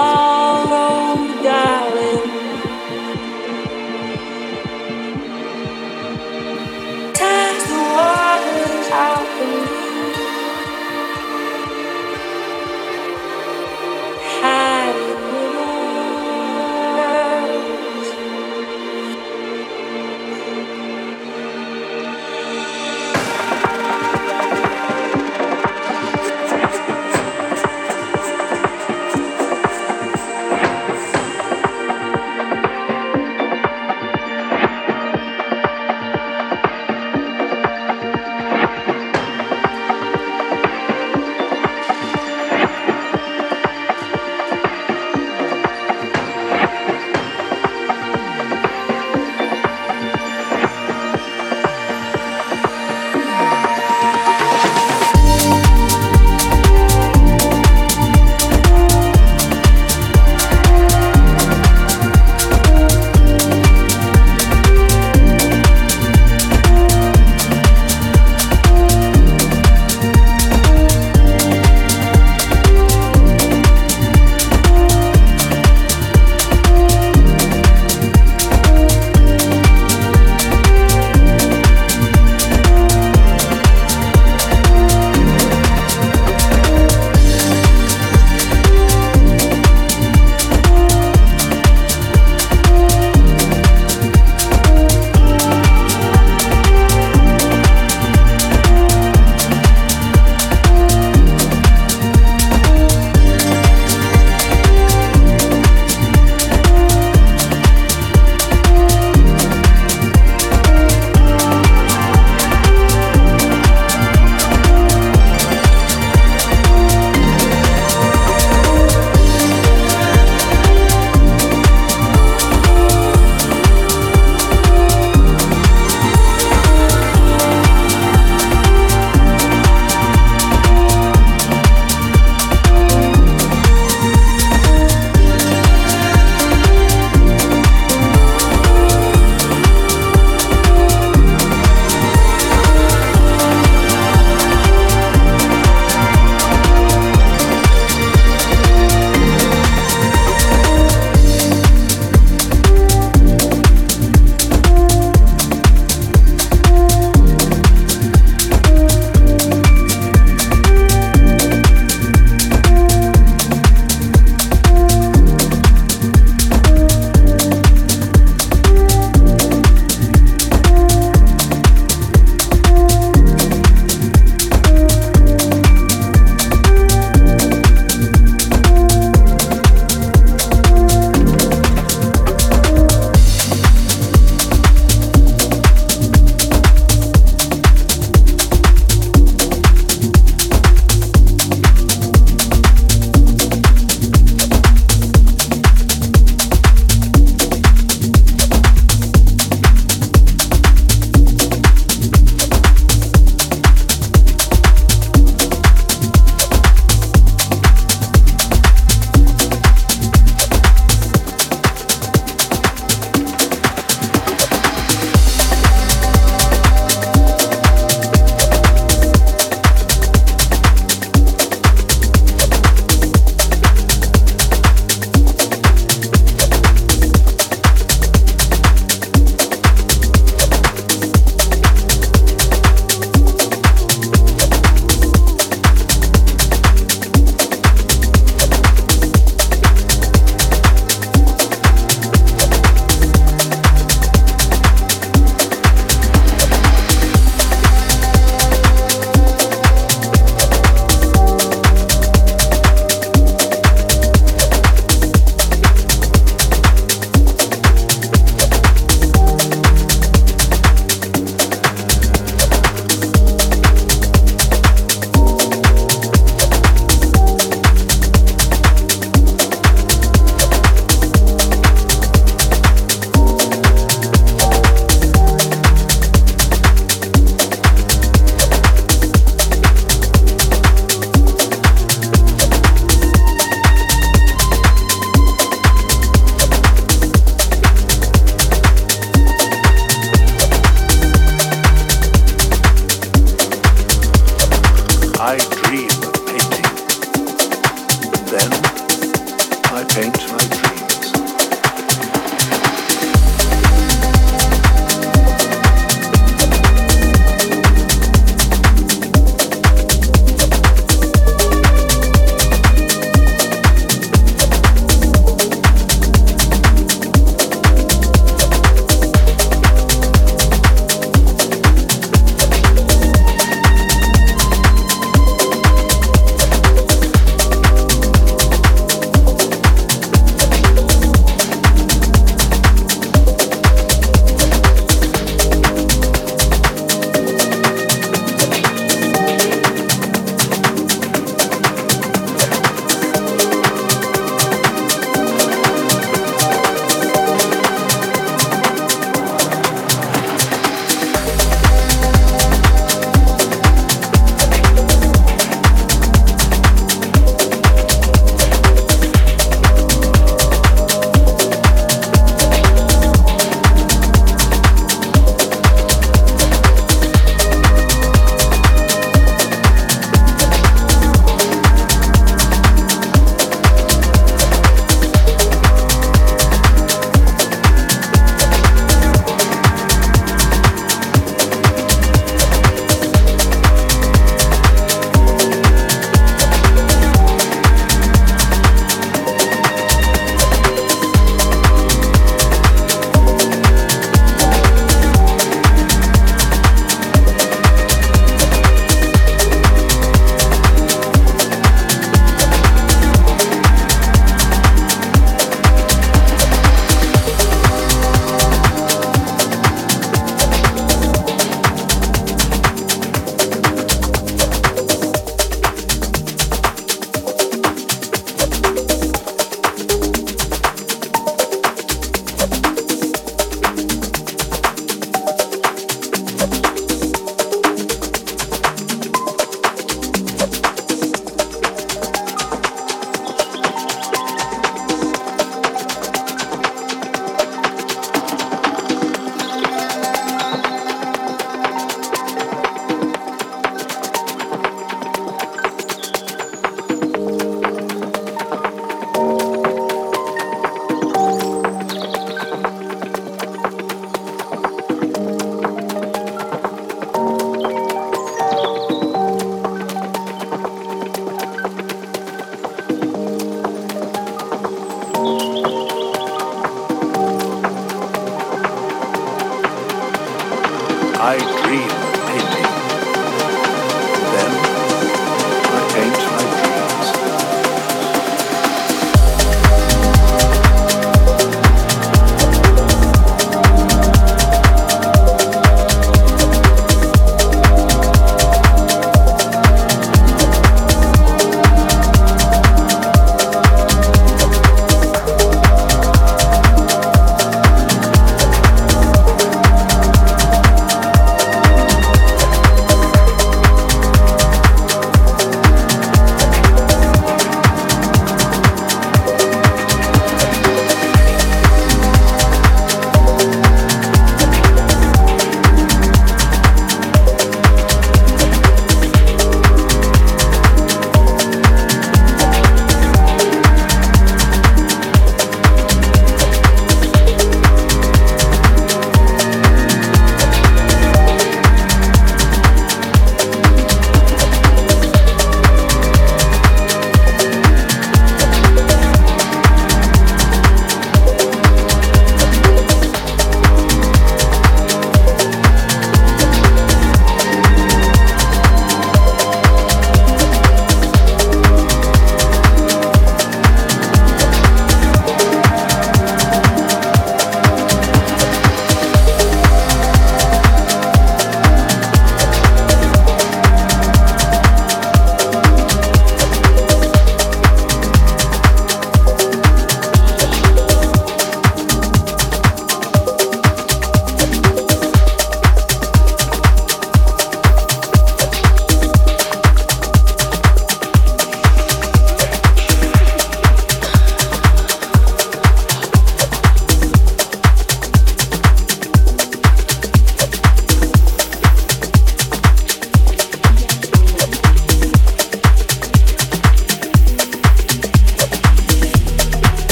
love.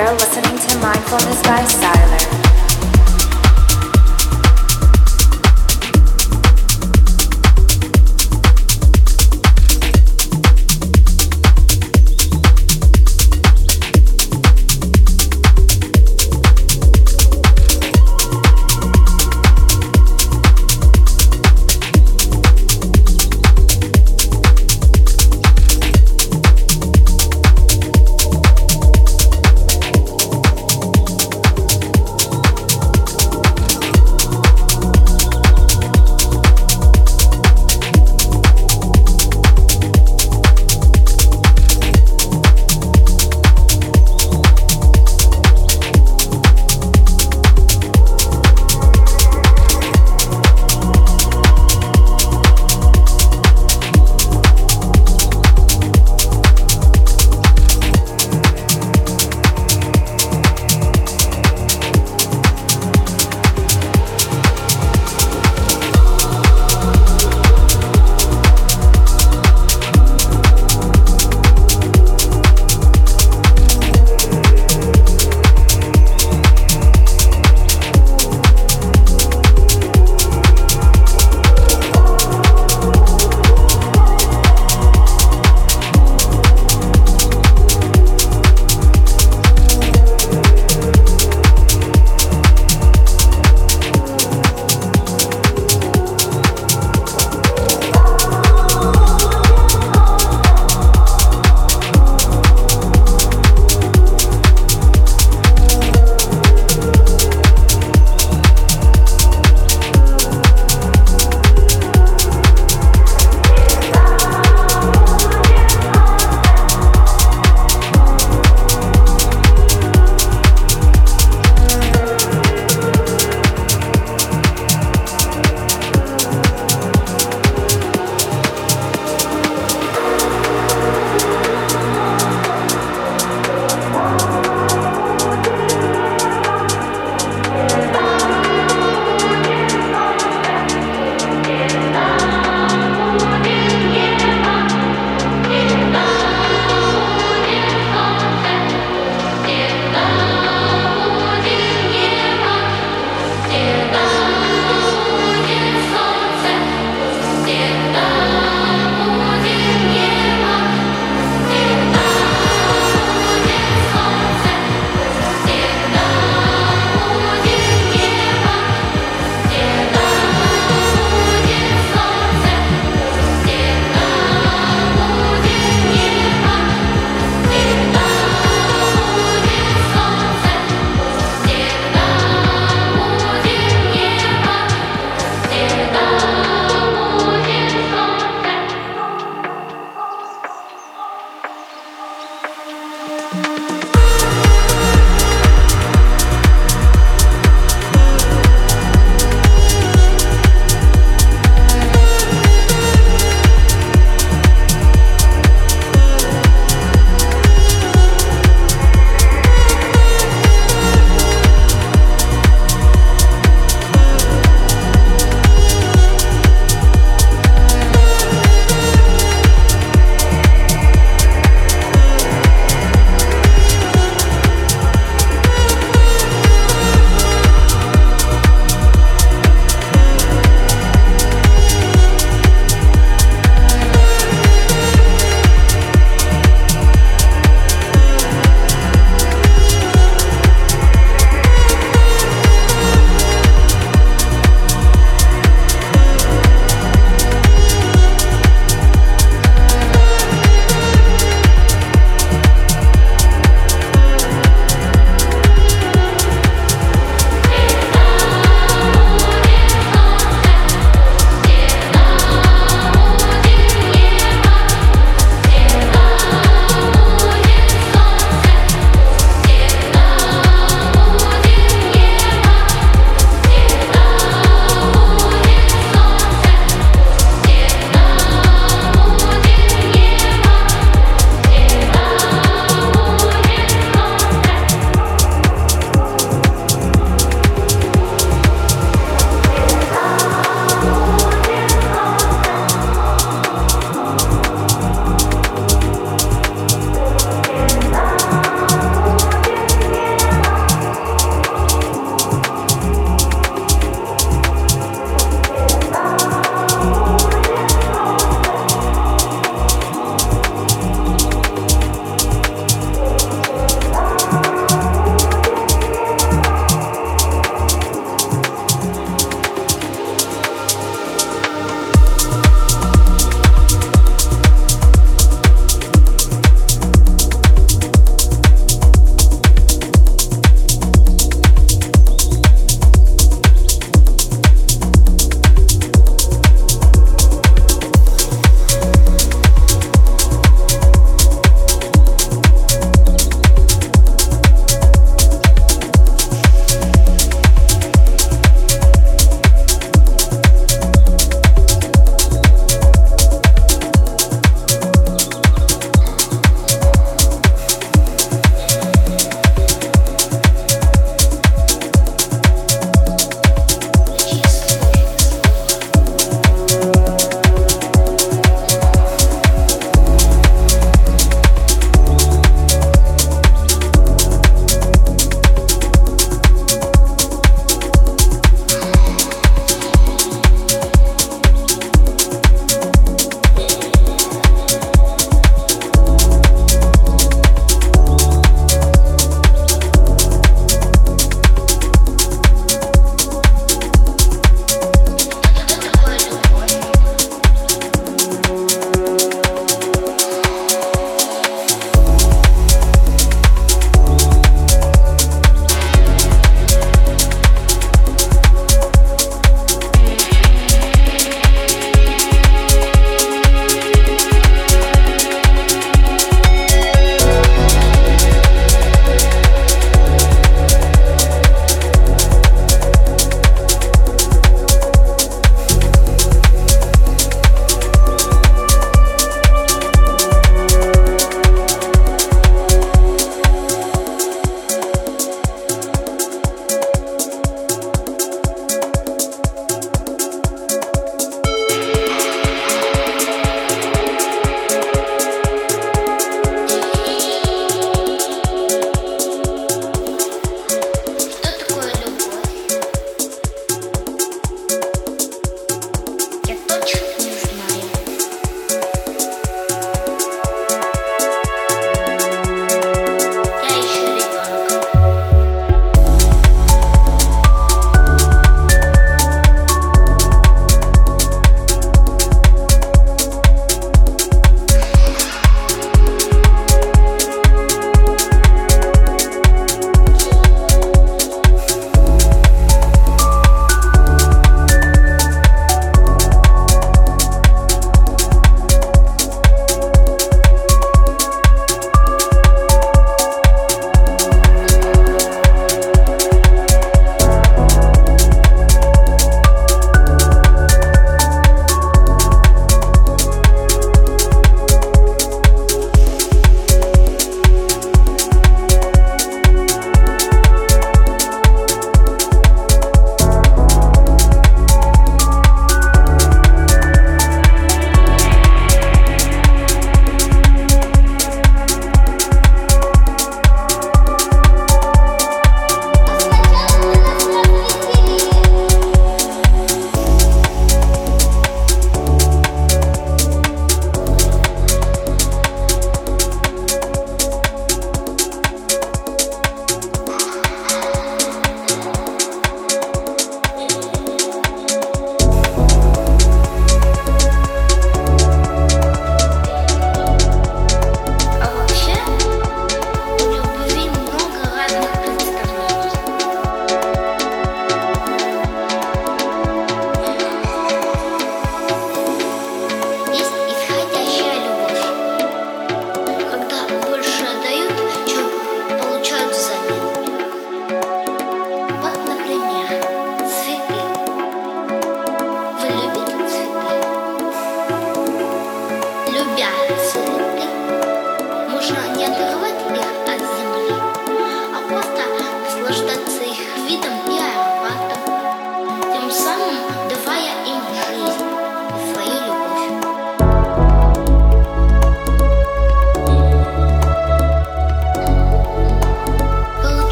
You're listening to Mindfulness by Styler.